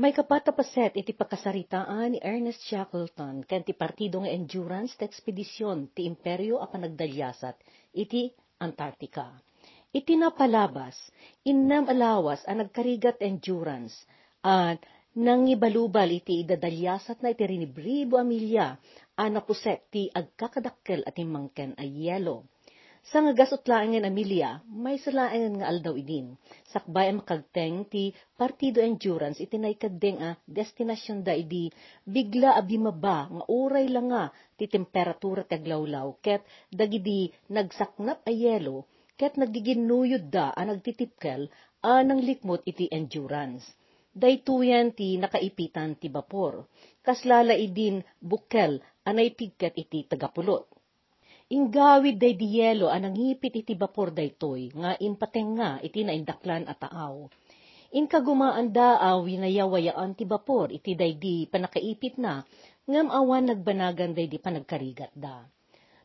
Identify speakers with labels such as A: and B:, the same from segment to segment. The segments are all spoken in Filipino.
A: May kapatapaset iti pakasaritaan ni Ernest Shackleton ken ti partido nga endurance ta ekspedisyon ti imperyo a panagdalyasat iti Antarctica. Iti napalabas, innam alawas a nagkarigat endurance at nangibalubal iti idadalyasat na iti rinibribo a milya a napuset ti agkakadakkel at imangken a yelo sa nga gasot laengen Amelia, may salaengen nga aldaw idin. Sakbay ang makagteng ti Partido Endurance iti naikadeng a destinasyon da idi bigla a bimaba nga uray lang nga ti temperatura taglawlaw ket dagidi nagsaknap a yelo ket nagiginuyod da a nagtitipkel a nang likmot iti endurance. Daytoyan ti nakaipitan ti bapor. Kaslala idin bukel anay pigket iti tagapulot Ingawid day di yelo anang hipit iti bapor daytoy, nga inpateng nga iti naindaklan at taaw. In kagumaan daaw winayawayaan ti bapor iti day di panakaipit na, ngam awan nagbanagan day di panagkarigat da.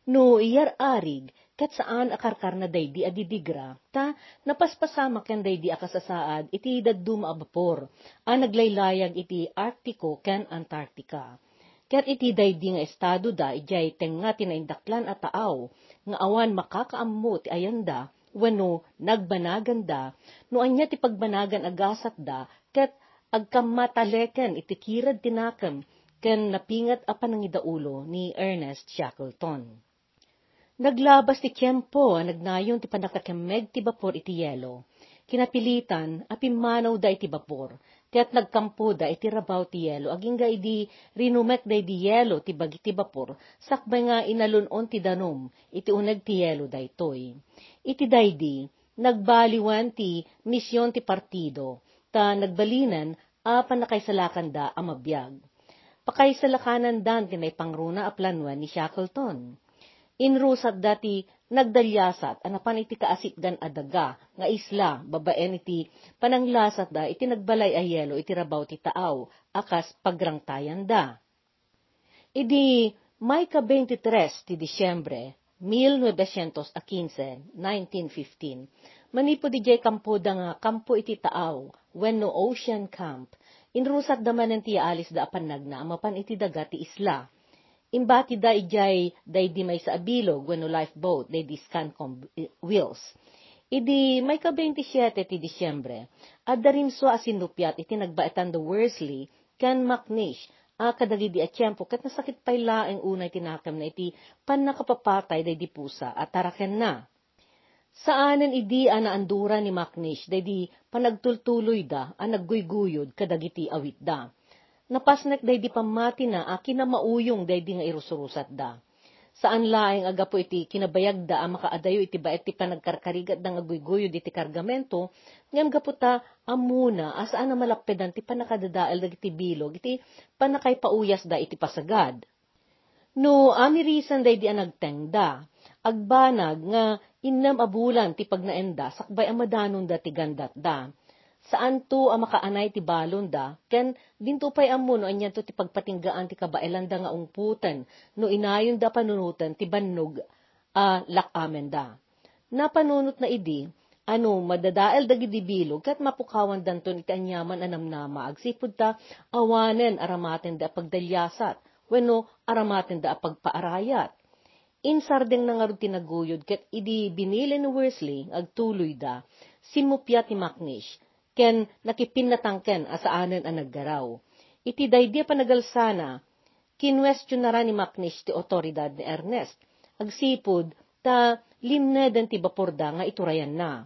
A: No iyar arig, kat saan akarkar na day di adidigra, ta napaspasama ken day di akasasaad iti daddum a bapor, a naglaylayag iti Arctico ken Antarctica Ket iti daydi nga estado da, ijay tenga tinaindaklan at taaw, nga awan makakaammo ti ayanda, wano nagbanaganda, no anya ti pagbanagan agasat da, ket agkamataleken iti kirad tinakam, ken napingat apan ng idaulo ni Ernest Shackleton. Naglabas ti tiyempo, nagnayon ti panakakemeg ti bapor iti yelo. Kinapilitan, apimanaw da iti bapor, Tiat nagkampo da iti rabaw ti yelo, aging ga idi rinumek da iti yelo ti bagi ti bapor, sakbay nga inalunon ti danom, iti unag ti yelo da itoy. Iti daydi, nagbaliwan ti misyon ti partido, ta nagbalinan apan nakaisalakan da amabiyag. Pakaisalakanan dan tinay pangruna a planwan ni Shackleton. Inrusat dati nagdalyasat, anapan iti kaasitgan adaga, nga isla, babaen iti pananglasat da, iti nagbalay a yelo, iti rabaw ti taaw, akas pagrangtayan da. Idi may ka 23 ti Disyembre, 1915, 1915, manipo di jay kampo da nga kampo iti taaw, when no ocean camp, inrusat da manen ti alis da apan nagna, amapan iti daga ti isla, Imbati da ijay day di may sa abilog wano lifeboat day di Scancom wheels. Idi may ka 27 ti Disyembre, at darin so asinupyat iti nagbaitan the Worsley kan Macnish a kadagi di atiyempo kat nasakit pay laeng unay tinakam na iti pan nakapapatay day di pusa at taraken na. Saanan idi ana andura ni Macnish day di panagtultuloy da a nagguyguyod kadagiti awit da napasnek day di pamati na akin na mauyong day di nga irusurusat da. Saan laeng aga po iti kinabayag da ang makaadayo iti baet ti panagkarkarigat da nga guyguyo iti kargamento, ngam gaputa amuna asaan na malakpedan ti panakadadaal da iti bilog iti panakay pauyas da iti pasagad. No, amirisan day di anagteng da, agbanag nga innam abulan ti pagnaenda sakbay amadanon da ti gandat da saan to a makaanay ti balon da, ken dinto pay ammo no anyan to ti pagpatinggaan ti kabailan da nga ungputan, no inayon da panunutan ti bannog a lakamen da. Napanunot na idi, ano, madadael dagidi bilog, kat mapukawan danton iti anyaman anamnama, agsipod ta awanen aramaten da pagdalyasat, wenno aramaten da pagpaarayat. Insardeng na nga tinaguyod, kat idi binili ni Worsley, agtuloy da, simupya ti Macnish, ken nakipinatangken asaanen ang naggaraw. Iti daydi panagalsana, kinwestiyon na ni Macnish ti otoridad ni Ernest. Agsipod, ta limneden ti baporda nga iturayan na.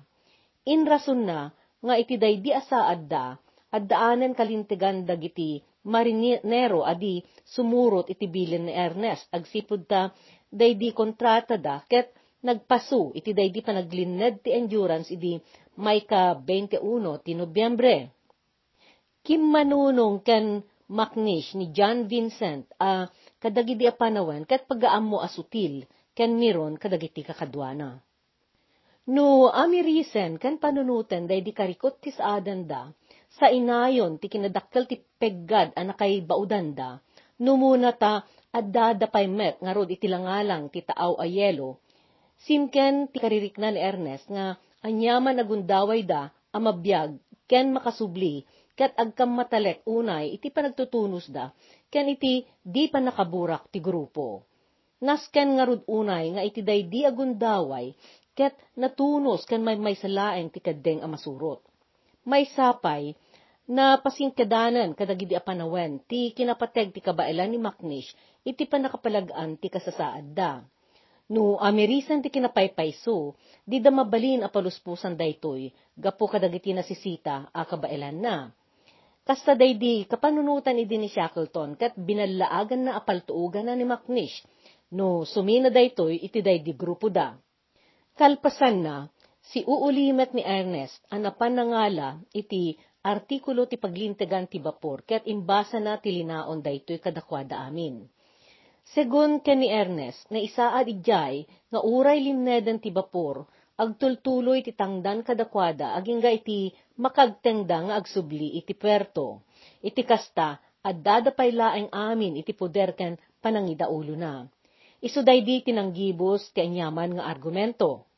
A: In rason na, nga iti daydi asaad da, addaanen kalintigan dagiti marinero adi sumurot iti bilin ni Ernest. Agsipod ta, daydi kontrata da, ket nagpasu iti daydi panaglinned ti endurance idi may ka 21 ti Nobyembre. Kim manunong ken Macnish ni John Vincent a uh, kadagiti a panawan ket pagaammo asutil ken miron kadagiti kakadwana. No amirisen ken panunuten day di karikot tis adanda sa inayon ti kinadakkel ti peggad a nakay baudanda numuna ta adda da pay met nga rod iti langalang ti taaw a yelo simken ti karirikna ni Ernest nga anyaman agundaway da amabiyag ken makasubli ket agkam matalek unay iti panagtutunos da, ken iti di pa nakaburak ti grupo. Nasken nga unay nga iti day di agundaway, ket natunos ken may may salaeng ti kaddeng amasurot. May sapay, na pasingkadanan kadagidi apanawen ti kinapateg ti kabailan ni Macnish iti panakapalagaan ti kasasaad da. No amerisan ti kinapaypayso, di da mabalin a daytoy, gapo kadagiti nasisita a kabailan na. Kasta di kapanunutan idi ni Shackleton kat binalaagan na apaltuugan na ni Macnish, no sumina daytoy iti di grupo da. Kalpasan na, si uulimet ni Ernest anapan nangala iti artikulo ti paglintegan ti bapor, ket imbasa na tilinaon daytoy kadakwada amin. Segun ken ni Ernest, na isaad ijay, nga uray limneden ti bapor, agtultuloy ti tangdan kadakwada, aging ga iti makagtengda nga agsubli iti puerto. Iti kasta, at dadapay laeng amin iti puder ken panangidaulo na. Isuday di tinanggibos ti anyaman nga argumento.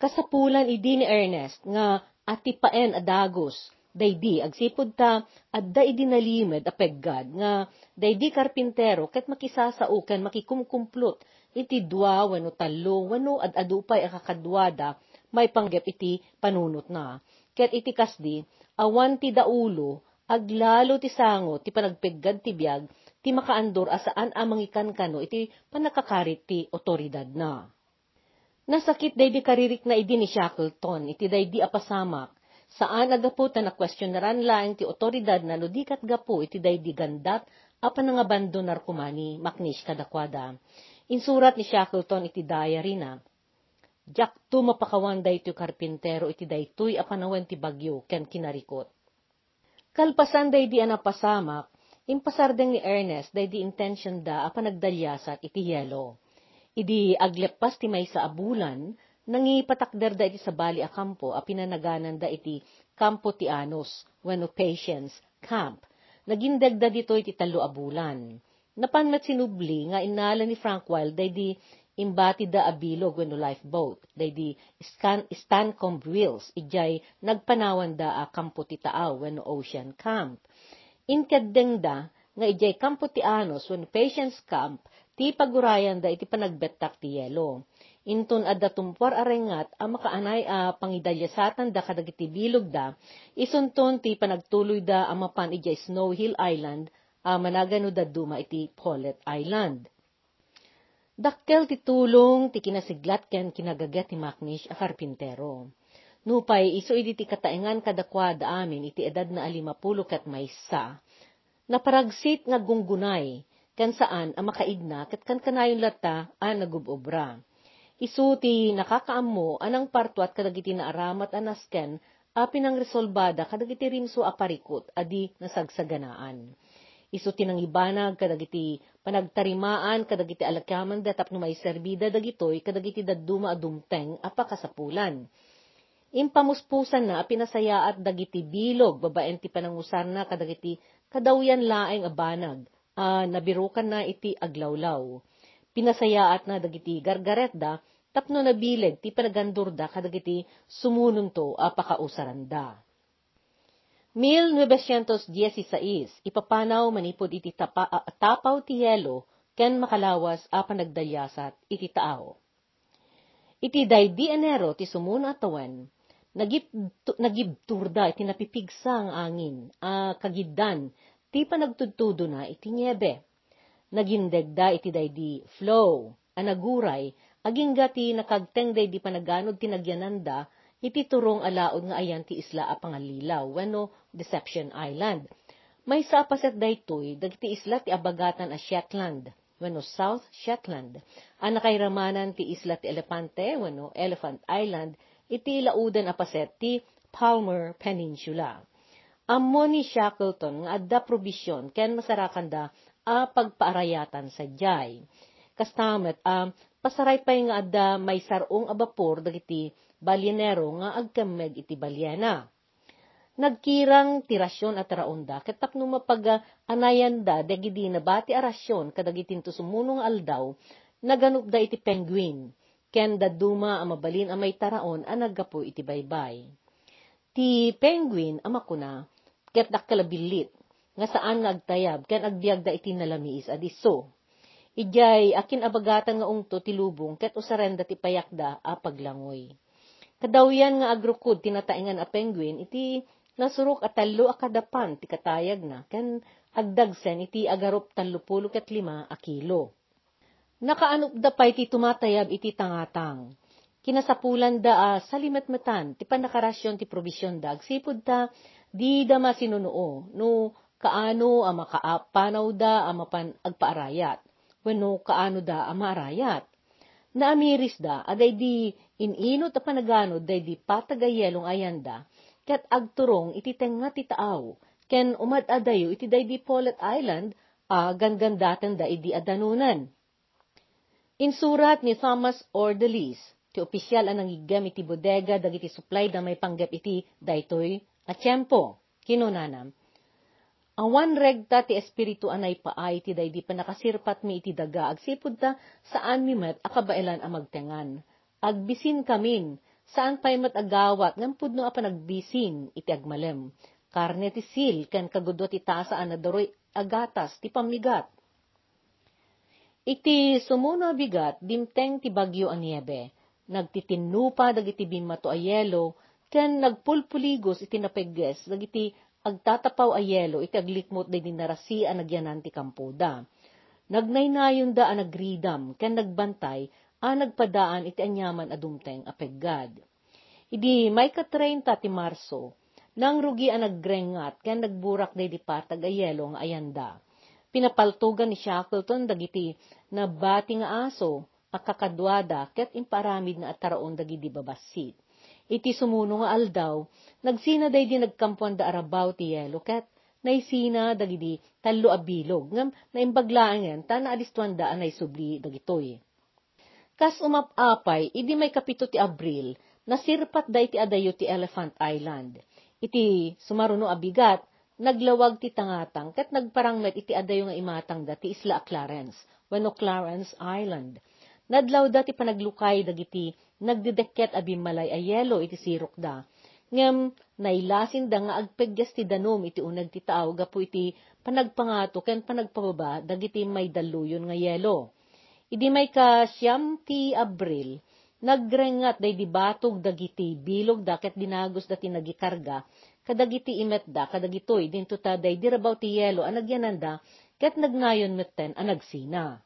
A: Kasapulan idi ni Ernest nga atipaen adagos daydi agsipod ta adda idi nalimed a peggad nga daydi karpintero ket makisasauken makikumkumplot iti dua wano talo wano ad adupay akakadwada may panggep iti panunot na ket iti kasdi awan ti daulo aglalo ti sango ti panagpeggad ti biag ti makaandor asaan amang ikan kano iti panakakarit ti otoridad na. Nasakit daydi karirik na idi ni Shackleton, iti daydi apasamak, Saan agapo ta na kwestiyonaran laeng ti otoridad na ludikat gapo iti daydi gandat apan nga bando narkomani maknish kadakwada. Insurat ni Shackleton iti diary na, Jak tu mapakawan dayto karpintero iti daytoy apanawen ti bagyo ken kinarikot. Kalpasan daydi anapasamak, impasardeng ni Ernest daydi intention da apan nagdalyasat iti yelo. Idi aglepas ti may sa abulan, nangipatakder da iti sa bali a kampo a pinanaganan da iti Campo Tianos, wano patience, camp. Nagindagda dito iti talo a bulan. Napanmat sinubli nga inala ni Frank Wild day di imbati da abilog wano lifeboat, day di scan, Stancomb Wheels, ijay nagpanawan da a Campo Titaaw wano ocean camp. Inkadeng da nga ijay Campo Tianos wano patience camp, ti pagurayan da iti panagbetak ti yelo inton adda tumpor arengat a makaanay a pangidalyasatan da kadagiti bilog da, isunton ti panagtuloy da a mapan ijay Snow Hill Island a managano da duma iti Paulet Island. Dakkel ti tulong ti kinasiglat ken kinagagat ti Macnish a karpintero. Nupay iso iti ti kataengan kadakwa da amin iti edad na alimapulo kat maysa. Naparagsit nga gunggunay, kan saan a makaigna kat kan kanayon lata a nagubobra isuti nakakaammo anang partuat kadagiti na aramat anasken a pinang resolbada kadagiti rimso aparikot adi nasagsaganaan. Isuti nang ibanag kadagiti panagtarimaan kadagiti alakaman datap no may serbida dagitoy kadagiti dadduma adumteng apakasapulan. Impamuspusan na pinasaya at dagiti bilog babaen ti panangusar na kadagiti kadawyan laeng abanag a nabirukan na iti aglawlaw. Pinasayaat na dagiti gargaret da tapno nabileg ti panagandurda kadagiti sumunong to apakausaranda. 1916, ipapanaw manipod iti tapa, uh, tapaw ti yelo, ken makalawas a panagdalyasat iti tao. Iti day di enero ti sumuna atawan, nagip, nagibturda iti napipigsa ang angin, a kagiddan, ti panagtudtudo na iti niebe. Nagindegda iti day di flow, anaguray, Aging gati nakagteng day di panaganod tinagyananda, iti turong alaod nga ayan ti isla a pangalilaw, wano Deception Island. May sapaset daytoy, dagiti isla ti abagatan a Shetland, wano South Shetland. Ang nakairamanan ti isla ti Elepante, wano Elephant Island, iti laudan a paset ti Palmer Peninsula. Ammo ni Shackleton nga adda probisyon ken masarakanda a pagpaarayatan sa jay. Kastamet a um, pasaray pay nga adda may sarong abapor dagiti balyenero nga agkameg iti balyena. Nagkirang tirasyon at raunda, katap no mapag anayan da, dagidi na bati arasyon, kadagiti to sumunong aldaw, naganup da iti penguin, ken da duma amabalin amay taraon, ang naggapo iti baybay. Ti penguin amakuna, ket dakkalabilit, nga saan nga agtayab, ken agbiag da iti nalamiis adiso. Ijay akin abagatan nga ungto tilubong ket usarenda ti payakda a paglangoy. Kadawyan nga agrukod tinataingan a penguin iti nasurok at talo a kadapan ti katayag na ken agdagsen iti agarop tallupulo ket lima a kilo. Nakaanop da pa iti tumatayab iti tangatang kinasapulan da uh, sa limatmatan, ti panakarasyon ti probisyon da, agsipod ta, di da masinunuo, no kaano ang makaapanaw da ang mapan agpaarayat, wano kaano da ang maarayat. Naamiris da, aday di inino ta panagano, day di patagayelong ayanda, ket agturong iti tenga ti taaw, ken umad adayo iti day di Polet Island, a gangandaten da idi adanunan. Insurat ni Thomas Ordelis, ti opisyal ang nanggigam iti bodega dagiti supply da may panggap iti daytoy at tiyempo. Kinunanam. Ang wan regta ti espiritu anay paay ti daydi pa nakasirpat mi iti daga agsipud ta saan mi met akabailan ang magtengan. Agbisin kamin saan pa'y mat agawat ngam pudno a panagbisin iti agmalem. Karne ti sil ken kagudot ti tasa na daroy agatas ti pamigat. Iti sumuno bigat dimteng ti bagyo ang niebe nagtitinupa dagiti bimato a yelo, ken nagpulpuligos iti napegges dagiti agtatapaw a yelo iti aglikmot day dinarasi a nagyanan ti kampoda. Nagnaynayon da a nagridam, ken nagbantay, a nagpadaan iti anyaman a dumteng a peggad. Idi may katrenta ti Marso, nang rugi a naggrengat, ken nagburak day di patag a yelo nga ayanda. Pinapaltugan ni Shackleton dagiti nabati nga aso, akakadwada ket imparamid na ataraon dagidi babasit. Iti sumuno nga aldaw, nagsina day di nagkampuan da arabaw ti yelo ket naisina dagidi tallo a bilog ngam naimbaglaan ta na alistuan da anay subli dagitoy. Kas umapapay, idi may kapito ti Abril, nasirpat da iti adayo ti Elephant Island. Iti sumaruno abigat, naglawag ti tangatang ket nagparangmet iti adayo nga imatang da ti Isla Clarence, wano Clarence Island Nadlaw dati panaglukay dagiti nagdidekket abimalay a yelo iti sirok da. Ngem nailasin da nga agpeggas ti danom iti unag ti tao gapu iti panagpangato ken panagpababa dagiti may daluyon nga yelo. Idi may ka siyam ti Abril, nagrengat day di batog dagiti bilog da ket dinagos dati nagikarga kadagiti imet da kadagitoy dinto ta day dirabaw ti yelo anagyanan da ket nagnayon metten anagsina.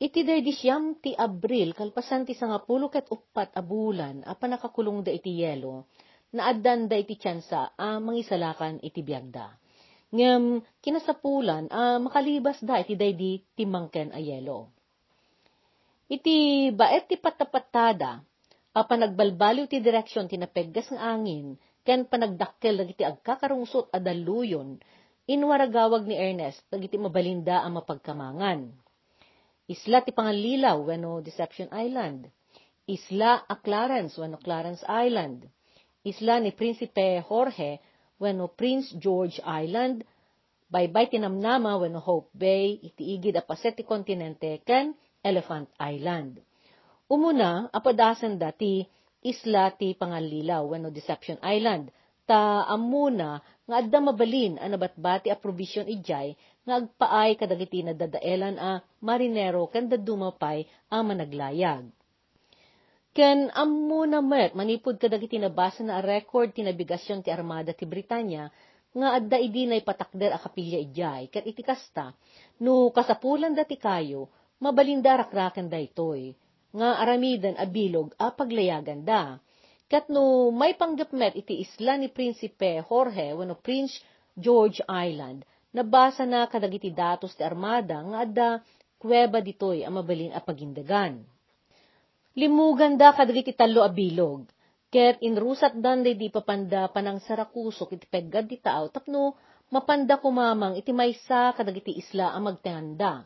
A: Iti day di siyam ti Abril, kalpasan ti sangapulo ket upat a bulan, a panakakulong da iti yelo, na addan da iti tsansa a mangisalakan iti biyagda. Ngem, kinasapulan, a makalibas da iti day di timangken a yelo. Iti baet ti patapatada, a panagbalbaliw ti direksyon ti napeggas nga angin, ken panagdakkel dagiti agkakarungsot a daluyon, inwaragawag ni Ernest dagiti mabalinda ang mapagkamangan Isla ti Pangalilaw, wano Deception Island. Isla a Clarence, wano Clarence Island. Isla ni Prinsipe Jorge, wano Prince George Island. Baybay tinamnama, wano Hope Bay, itiigid a Paseti Kontinente, ken Elephant Island. Umuna, apadasan dati, isla ti Pangalilaw, wano Deception Island. Ta amuna, nga adda mabalin, anabatbati a provision ijay, nga agpaay kadagiti na dadaelan a marinero ken dadumapay a managlayag. Ken ammo na met manipod kadagiti nabasa na record ti nabigasyon ti armada ti Britanya nga adda idi na ipatakder a kapilya ijay ket iti kasta no kasapulan dati kayo mabalinda rakraken da itoy nga aramidan a bilog a paglayagan da. Kat no may panggapmet iti isla ni Prinsipe Jorge wano Prince George Island nabasa na kadagiti datos ti armada nga adda kuweba ditoy ang mabalin a pagindagan. Limugan da kadagiti talo a bilog, ket inrusat dan di papanda panang sarakusok iti peggad di tao tapno mapanda kumamang iti maysa kadagiti isla ang magtenganda.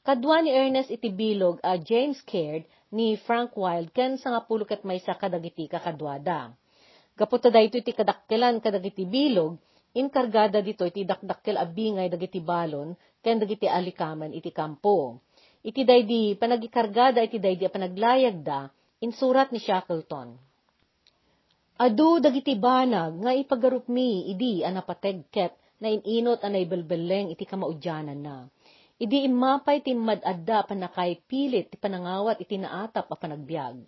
A: Kadwa ni Ernest iti bilog a James Caird ni Frank Wild ken sangapulo ket maysa kadagiti kakadwada. Gaputa dayto iti kadakkelan kadagiti bilog, inkargada dito iti dakdakkel abingay dagiti balon ken dagiti alikaman iti kampo. Iti daydi panagikargada iti daydi a panaglayag da insurat ni Shackleton. Adu dagiti banag nga ipagarup mi idi anapateg na ininot anay belbeleng iti kamaudyanan na. Idi imapay ti madadda panakay pilit ti panangawat iti naatap a panagbiag.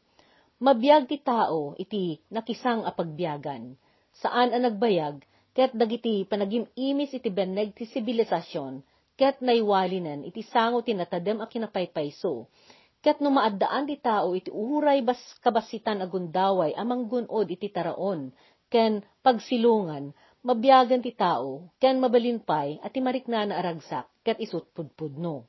A: Mabiyag ti tao iti nakisang a pagbiagan. Saan ang nagbayag, ket dagiti panagim imis iti beneg ti sibilisasyon, ket naywalinen iti sango ti natadem a kinapaypayso, Kat no maaddaan ti tao iti uray bas kabasitan agundaway amang gunod iti taraon, ken pagsilungan, mabiyagan ti tao, ken mabalinpay at marikna na aragsak, ket isut pudpudno.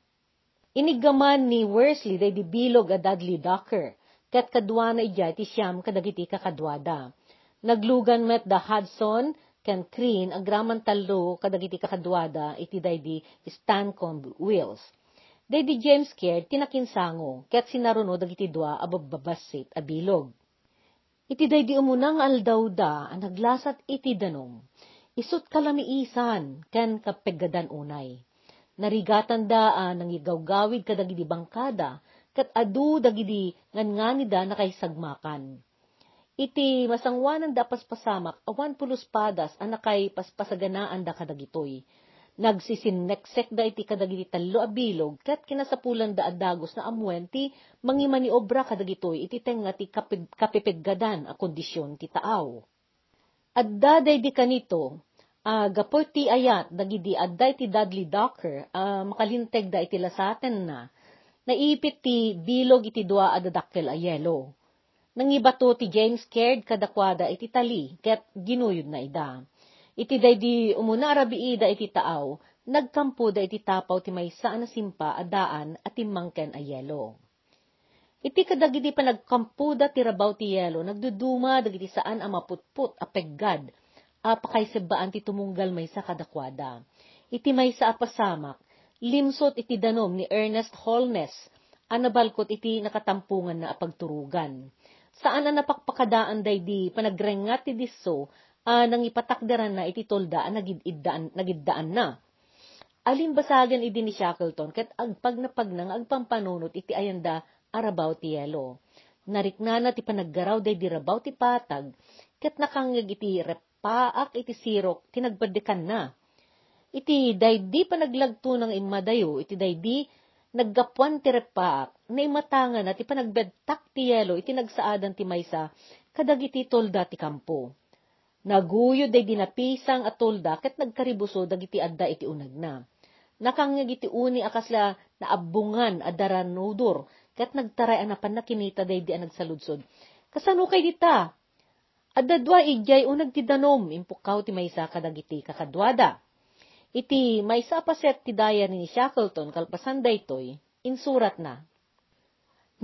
A: Inigaman ni Worsley day di bilog a Dudley Docker, ket kadwa na ijay ti siyam kadagiti kakadwada. Naglugan met da Hudson, ken Creen agraman talo kadagiti kakadwada iti day di Stancomb Wills Day James Caird tinakinsango, ket sinaruno dagiti dua abababasit abilog. Iti day di umunang aldaw da, ang naglasat iti danom. Isut kalamiisan, ken kapeggadan unay. Narigatan da ang nangigawgawid kadagidi bangkada, kat adu dagidi ngan da nakaisagmakan. Iti masangwanan da paspasamak, awan pulos padas ang nakay paspasaganaan da kadagitoy Nagsisineksek da iti kadagiti talo a bilog, kat kinasapulan da adagos na amwen ti mangimani obra kadagitoy iti tenga ti kapipeggadan a kondisyon ti taaw. Adda di kanito, uh, gapoy ti ayat dagidi adday ti Dudley Docker uh, makalinteg da iti lasaten na naipit ti bilog iti dua adadakkel a yelo. Nangibato ti James Caird kadakwada iti tali ket ginuyod na ida. Iti day di umuna arabii da iti taaw, nagkampo da iti tapaw ti may saan na simpa adaan at timangken a yelo. Iti kadagiti pa nagkampo da ti rabaw ti yelo, nagduduma dagiti saan a maputput a peggad, apakay sebaan ti tumunggal may sa kadakwada. Iti may sa apasamak, limsot iti danom ni Ernest Holness, anabalkot iti nakatampungan na apagturugan. Saan na napakpakadaan day di panagrengat ti diso uh, nang ipatakdaran na iti tolda nagiddaan, nagiddaan na. Alin basagan idi ni Shackleton, ket agpag na pag nang agpampanunot iti ayanda arabaw ti yelo. Nariknana ti panaggaraw day di rabaw ti patag, ket nakangag iti repaak iti sirok, tinagbadikan na. Iti daydi panaglagto ng imadayo, iti daydi naggapuan ti repaak, na imatangan at ipanagbedtak ti yelo, iti nagsaadan ti maysa, kadagiti tolda ti kampo. Naguyo day dinapisang atulda ket nagkaribuso dagiti adda iti unag na. Nakangag iti uni akasla na abungan adaran nudur ket nagtaray anapan na kinita day di nagsaludsod. Kasano kay dita? Adda dua ijay unag ti danom impukaw ti maysa kadagiti kakadwada. Iti maysa paset ti daya ni Shackleton kalpasan daytoy insurat na.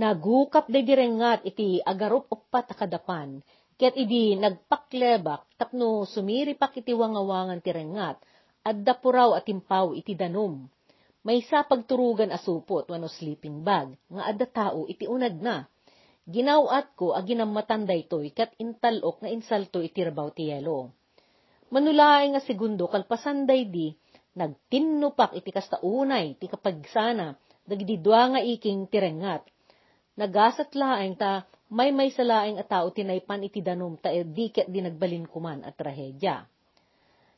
A: Nagukap day direngat iti agarup upat akadapan Ket idi nagpaklebak tapno sumiripak iti wangawangan ti rengat, adda puraw at impaw iti danom. May sa pagturugan asupot wano sleeping bag, nga adda tao iti unad na. Ginawat ko a ginamatan daytoy kat intalok na insalto iti rabaw ti yelo. Manulaay nga segundo kalpasanday di, nagtinnupak iti kasta unay, ti kapagsana, dagidi dua nga iking tirengat. Nagasat laeng ta may may salaing a tao tinaypan iti danom ta e diket di nagbalin kuman at trahedya.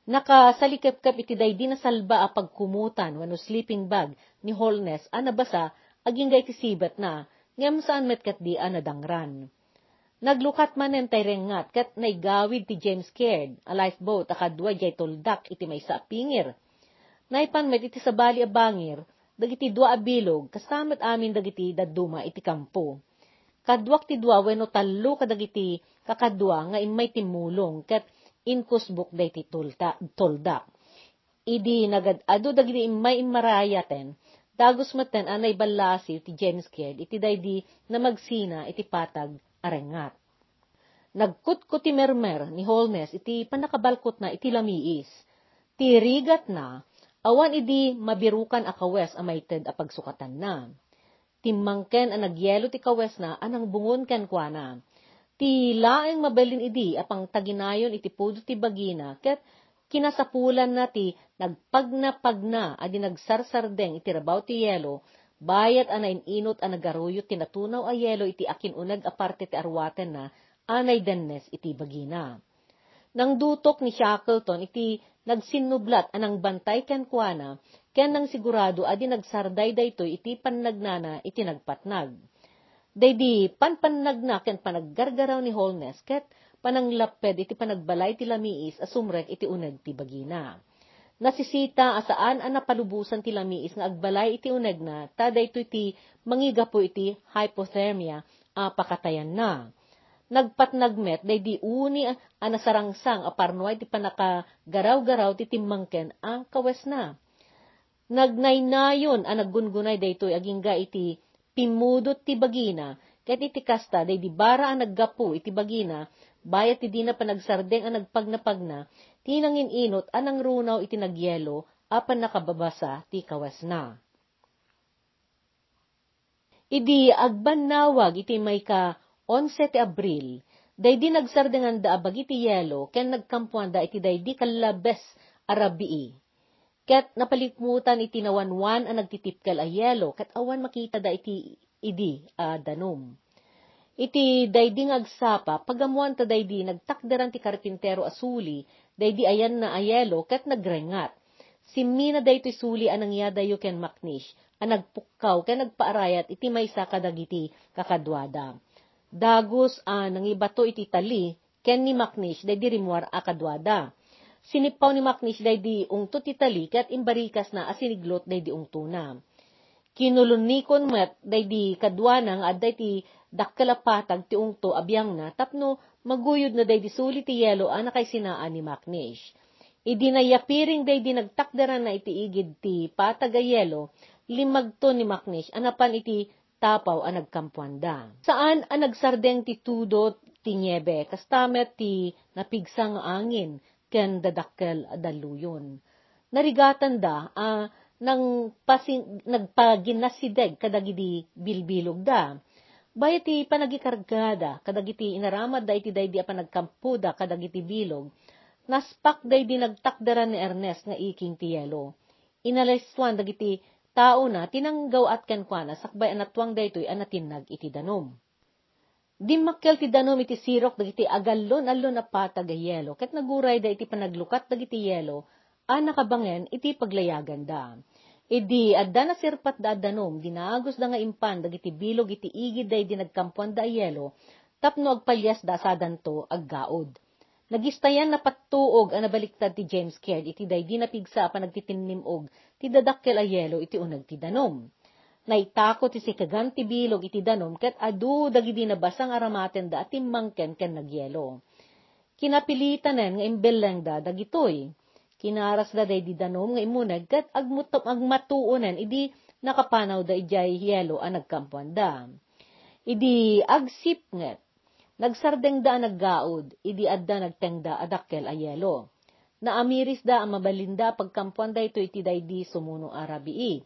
A: Nakasalikap-kap iti day di nasalba a pagkumutan wano sleeping bag ni Holness a nabasa aging gay sibat na ngem saan met kat di a nadangran. Naglukat man en rengat kat naigawid ti James Caird, a lifeboat a kadwa jay toldak iti may sa pingir. Naipan met iti sabali a bangir, dagiti dua a bilog, kasamat amin dagiti daduma iti kampo kadwak ti dua wenno tallo kadagiti kakadwa nga imay timulong ket inkusbuk day ti tulta, tolda. Idi nagad-ado dagiti imay imarayaten, dagos maten anay balasi ti James Caird iti daydi na magsina iti patag arengat. Nagkut ti mermer ni Holmes iti panakabalkot na iti lamiis. Ti rigat na, awan idi mabirukan akawes amayted a pagsukatan na timmangken ang nagyelo ti kawes na anang bungon ken kuana. Ti laeng mabalin idi apang taginayon iti pudo ti bagina ket kinasapulan na ti nagpagna-pagna adi nagsarsardeng iti rabaw ti yelo bayat ana inot a nagaruyot ti natunaw a yelo iti akin unag aparte ti arwaten na anay dennes iti bagina. Nang dutok ni Shackleton iti nagsinublat anang bantay ken kuana, ken nang sigurado adi nagsarday daytoy iti pannagnana iti nagpatnag. Daydi panpannagna ken panaggargaraw ni Holness ket pananglaped iti panagbalay ti lamiis asumrek iti uneg ti bagina. Nasisita asaan ang napalubusan ti lamiis nga agbalay iti uneg na ta daytoy ti mangigapo iti hypothermia a pakatayan na nagpat nagmet day di uni a nasarangsang a parnuay ti panaka garaw-garaw ti timmangken ang kawes na. Nagnaynayon a naggungunay daytoy agingga iti pimudot ti bagina ket iti kasta day di bara ang naggapu iti bagina bayat ti di na panagsardeng ang nagpagnapagna ti nangin inot anang runaw iti nagyelo apan nakababasa ti kawas na. Idi agbanawag iti may ka 11 ti Abril, daydi nagsardengan da abagi ti yelo, ken nagkampuan da iti daydi kalabes arabii. Ket napalikmutan iti nawanwan ang nagtitipkal a yelo, ket awan makita da iti idi a danom. Iti daydi ngagsapa, pagamuan ta daydi nagtakderan ti karpintero asuli, daydi ayan na ayelo, ket nagrengat. Simmi na daytoy suli anang yadayo ken maknish, ang nagpukkaw ken nagpaarayat iti maysa kadagiti kakadwada dagos a uh, nangibato iti tali, ken ni Maknish day di rimuar akadwada. Sinipaw ni Maknish day di ungto ti tali, kat imbarikas na asiniglot day di ungto na. Kinulunikon met day di kadwanang at day ti dakkalapatag ti ungto abiyang na, tapno maguyod na day di sulit ti yelo ana kay sinaan ni Maknish. Idi nayapiring day di nagtakdaran na iti igid ti patagayelo, limagto ni Maknish, anapan iti tapaw ang nagkampuanda. Saan ang nagsardeng ti tudot ti niebe, kastamet ti napigsang angin, ken dadakkel daluyon. Narigatan da, ah, nang pasing, nagpaginasideg kadagidi bilbilog da. Bayat ti panagikargada, kadagiti inaramad da iti daydi apan nagkampuda kadagiti bilog, naspak daydi nagtakdaran ni Ernest nga iking ti yelo. Inaliswan dagiti tao na tinanggaw at kenkwana sakbay anatwang daytoy anatinag iti danom. Dimmakkel ti danom iti sirok dagiti agallon allon na patag yelo ket naguray da iti panaglukat dagiti yelo a nakabangen iti paglayagan da. Idi adda na sirpat da danom dinagos da nga impan dagiti bilog iti igid da iti nagkampuan da yelo tapno agpalyas da sadanto aggaod Nagistayan na patuog ang nabaliktad ti James Caird iti daydi na pigsa pa nagtitinimog ti dadakkel a yelo iti unag ti danom. Naitako ti si kagan ti bilog iti danom ket adu dagidi na basang aramaten da at mangken ken nagyelo. Kinapilitanen nga imbeleng da dagitoy. Kinaras da day di danom nga imunag ket agmutom agmatuonen idi nakapanaw da ijay yelo ang nagkampuan da. Idi agsip nget Nagsardeng da naggaod, idi adda nagtengda adakkel a yelo. Naamiris da ang mabalinda pagkampuan da ito iti daydi sumuno arabii.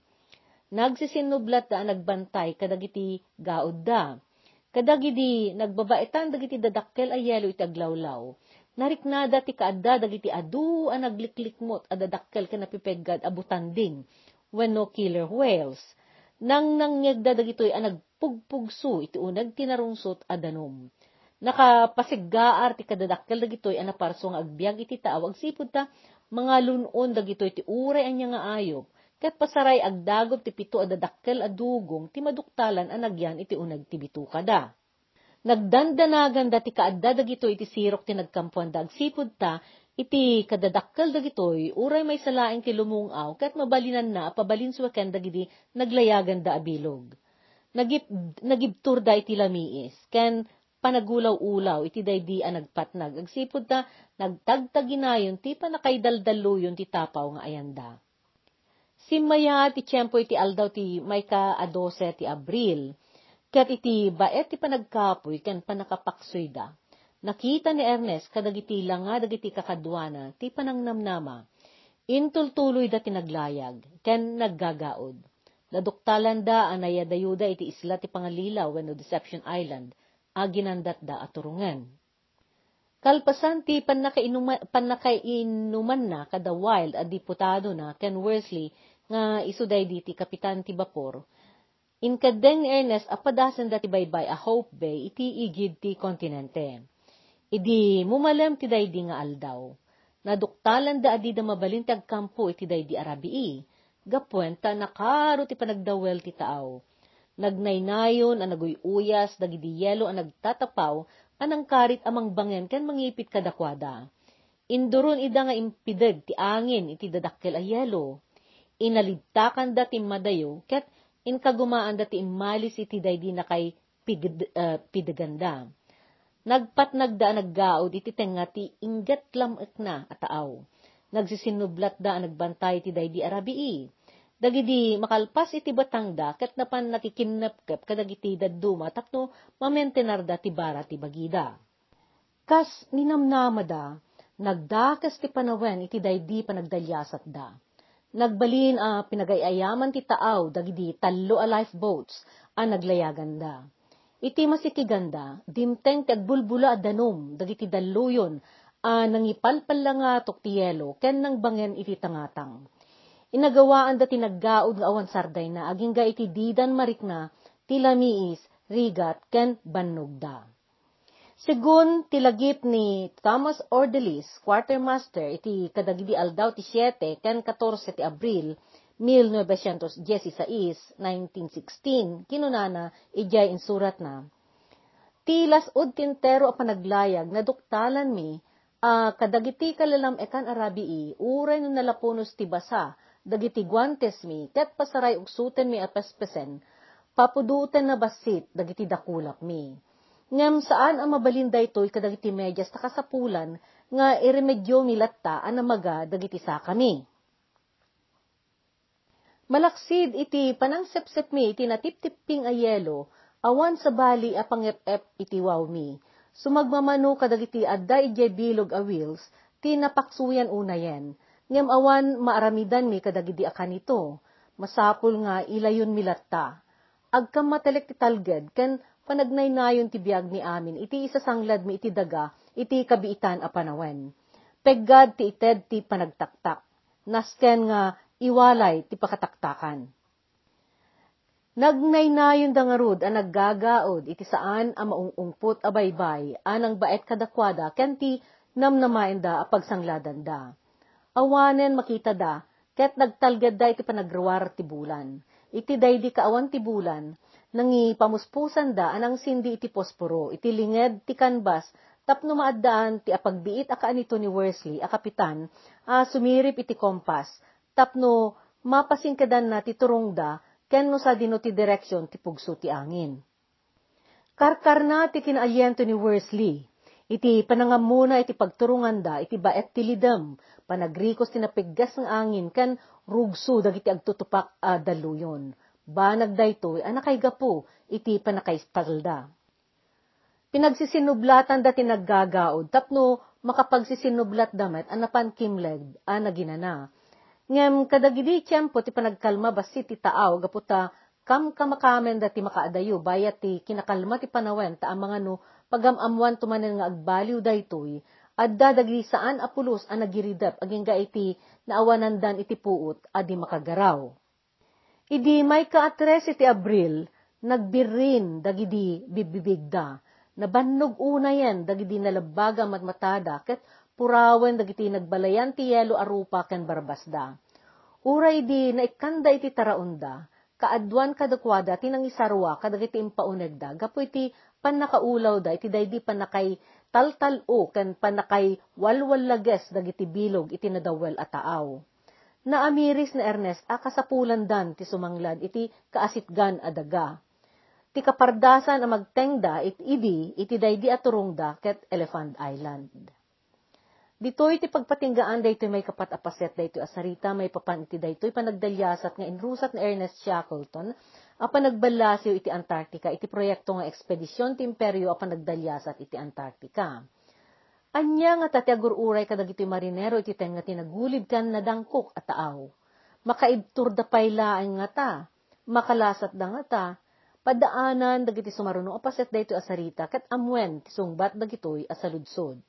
A: Nagsisinublat da nagbantay kadagiti gaod da. Kadagidi nagbabaitan dagiti dadakkel a yelo iti aglawlaw. Nariknada ti kaadda dagiti adu ang nagliklikmot a dadakkel ka napipeggad abutanding when no killer whales. Nang nangyagda dagitoy ang nagpugpugso iti unag tinarungsot adanom nakapasiggaar ti kadadakkel dagitoy ana parso nga agbyag iti taaw agsipud ta mga lunon dagitoy ti uray anya nga ayop ket pasaray agdagop ti pito a dadakkel a dugong ti maduktalan a nagyan iti unag ti bituka da. Nagdandanagan da ti kaadda dagitoy iti sirok ti nagkampuan da ta iti kadadakkel dagitoy uray may salaing ti lumungaw ket mabalinan na pabalinsuaken dagiti naglayagan da abilog. Nagip, nagibtur da iti lamiis ken panagulaw-ulaw, iti daydi a nagpatnag. Agsipod ta, nagtagtaginayon, ti pa nakaydaldaluyon ti tapaw nga ayanda. Simaya ti tiyempo iti aldaw ti may ka a 12 ti Abril, kat iti baet ti panagkapoy ken panakapaksoy da. Nakita ni Ernest kadagiti langa dagiti kakadwana ti panangnamnama. Intultuloy da tinaglayag, ken naggagaod. Naduktalan da anaya dayuda iti isla ti pangalilaw when no Deception Island, aginandat da aturungan. Kalpasan ti panakainuman na kada wild a diputado na Ken Worsley nga isuday di ti kapitan ti bapor. Inkadeng Ernest apadasan dati baybay a Hope Bay iti igid ti kontinente. Idi mumalem ti daydi nga aldaw. Naduktalan da adi da mabalin ti agkampo iti daydi arabii. Gapuenta nakaro ti panagdawel ti taaw. Nagnaynayon ang naguyuyas dagidi yelo ang nagtatapaw anang karit amang bangen ken mangipit kadakwada. Induron ida nga impideg ti angin iti dadakkel a yelo. Inalidtakan da ti madayo ket inkagumaan da ti imalis iti daydi na kay pigd, uh, pideganda. Nagpat nagda naggaod iti tenga ti ingat lamek na ataaw. Nagsisinublat da nagbantay ti daydi arabii. Dagidi makalpas iti batangda ket napan nakikinapkep kadagiti dadduma tapno mamentenar da ti bara ti bagida. Kas ninamnamada, Nagdakas ti panawen iti daydi panagdalyasat da. Nagbalin a uh, pinagayayaman ti taaw dagidi tallo a lifeboats a naglayagan da. Iti masikiganda, dimteng ti agbulbula a danom dagiti dalluyon a nangipalpal lang nga tuktiyelo ken nang bangen iti tangatang. Inagawaan da tinaggaod nga awan sarday na aging ga iti didan marikna ti lamiis, rigat ken bannog Segun tilagip ni Thomas Ordelis, quartermaster, iti kadagidi aldaw ti 7 ken 14 ti Abril 1916, 1916, kinunana ijay insurat na. Tilas ud tintero a panaglayag na duktalan mi, a uh, kadagiti kalalam ekan arabii, uray no nalapunos ti basa, dagiti guantes mi, ket pasaray ugsuten mi apespesen, papuduten na basit, dagiti dakulap mi ngem saan ang mabalinda ito'y kadagiti medyas ta kasapulan nga iremedyo milatta anamaga dagiti sa kami. Malaksid iti panangsepsep mi iti natiptipping a yelo, awan sa bali a pangep-ep iti wawmi. Sumagmamano kadagiti adda ijay bilog a wheels, ti napaksuyan unayen. Ngem awan maaramidan mi kadagiti akan ito. Masapul nga ilayon milatta. Agkam matelek ti talged, ken panagnaynayon ti biag ni amin, iti isasanglad mi iti daga, iti kabiitan a panawen. Peggad ti ited ti panagtaktak, nasken nga iwalay ti pakataktakan. Nagnaynayon da nga rud a naggagaod iti saan a maungungput a baybay anang baet kadakwada ken ti namnamain da a pagsangladan da. Awanen makita da ket nagtalgad da iti panagruwar ti bulan. Iti daydi kaawan ti bulan nangi pamuspusan da anang sindi iti posporo, iti linged ti kanbas, tapno maaddaan ti apagbiit aka nito ni Worsley, a kapitan, a sumirip iti kompas, tapno mapasingkadan na ti turungda, ken no sa dino ti direksyon ti pugso ti angin. Karkar na ti kinaalyento ni Worsley, iti panangamuna iti pagturungan da, iti baet ti lidam, panagrikos ti napiggas ng angin, ken rugso dagiti agtutupak a daluyon banag daytoy anakay gapo iti panakay spalda. Pinagsisinublatan dati naggagaod tapno makapagsisinublat damet anapan kimleg ana ginana. Ngem kadagidi tiyempo ti panagkalma basi ti taaw gaputa kam kamakamen dati makaadayo bayat ti kinakalma ti panawen ta ang mga no pagamamuan tumanen nga agbaliw daytoy adda dagi saan apulos ang nagiridap aging iti naawanandan iti puot adi makagaraw. Idi may kaatres iti Abril, nagbirin dagidi bibibigda, nabannog una yan dagidi nalabaga matmatada, ket purawen dagiti nagbalayan ti yelo arupa ken barbasda. Uray di naikanda iti taraunda, kaadwan kadakwada tinangisarwa kadagiti impaunegda, gapo iti panakaulaw da, iti daydi panakay taltalo ken panakay walwallages dagiti bilog iti nadawel a na amiris na Ernest a kasapulan dan ti sumanglad iti kaasitgan adaga. Ti kapardasan a magtengda it idi iti daydi aturungda ket Elephant Island. Ditoy ti pagpatinggaan daytoy may kapat apaset daytoy asarita may papan iti daytoy panagdalyasat nga inrusat ni Ernest Shackleton a panagbalasyo iti Antarctica iti proyekto nga ekspedisyon ti imperyo a panagdalyasat iti Antarctica. Anya nga tatiagur uray kadagiti marinero iti ten nga tinagulid kan nadangkok at taaw. Makaibtur da paylaan nga ta, makalasat da nga ta, padaanan dagiti sumaruno apaset dayto asarita ket amwen ti sungbat dagitoy asaludsod.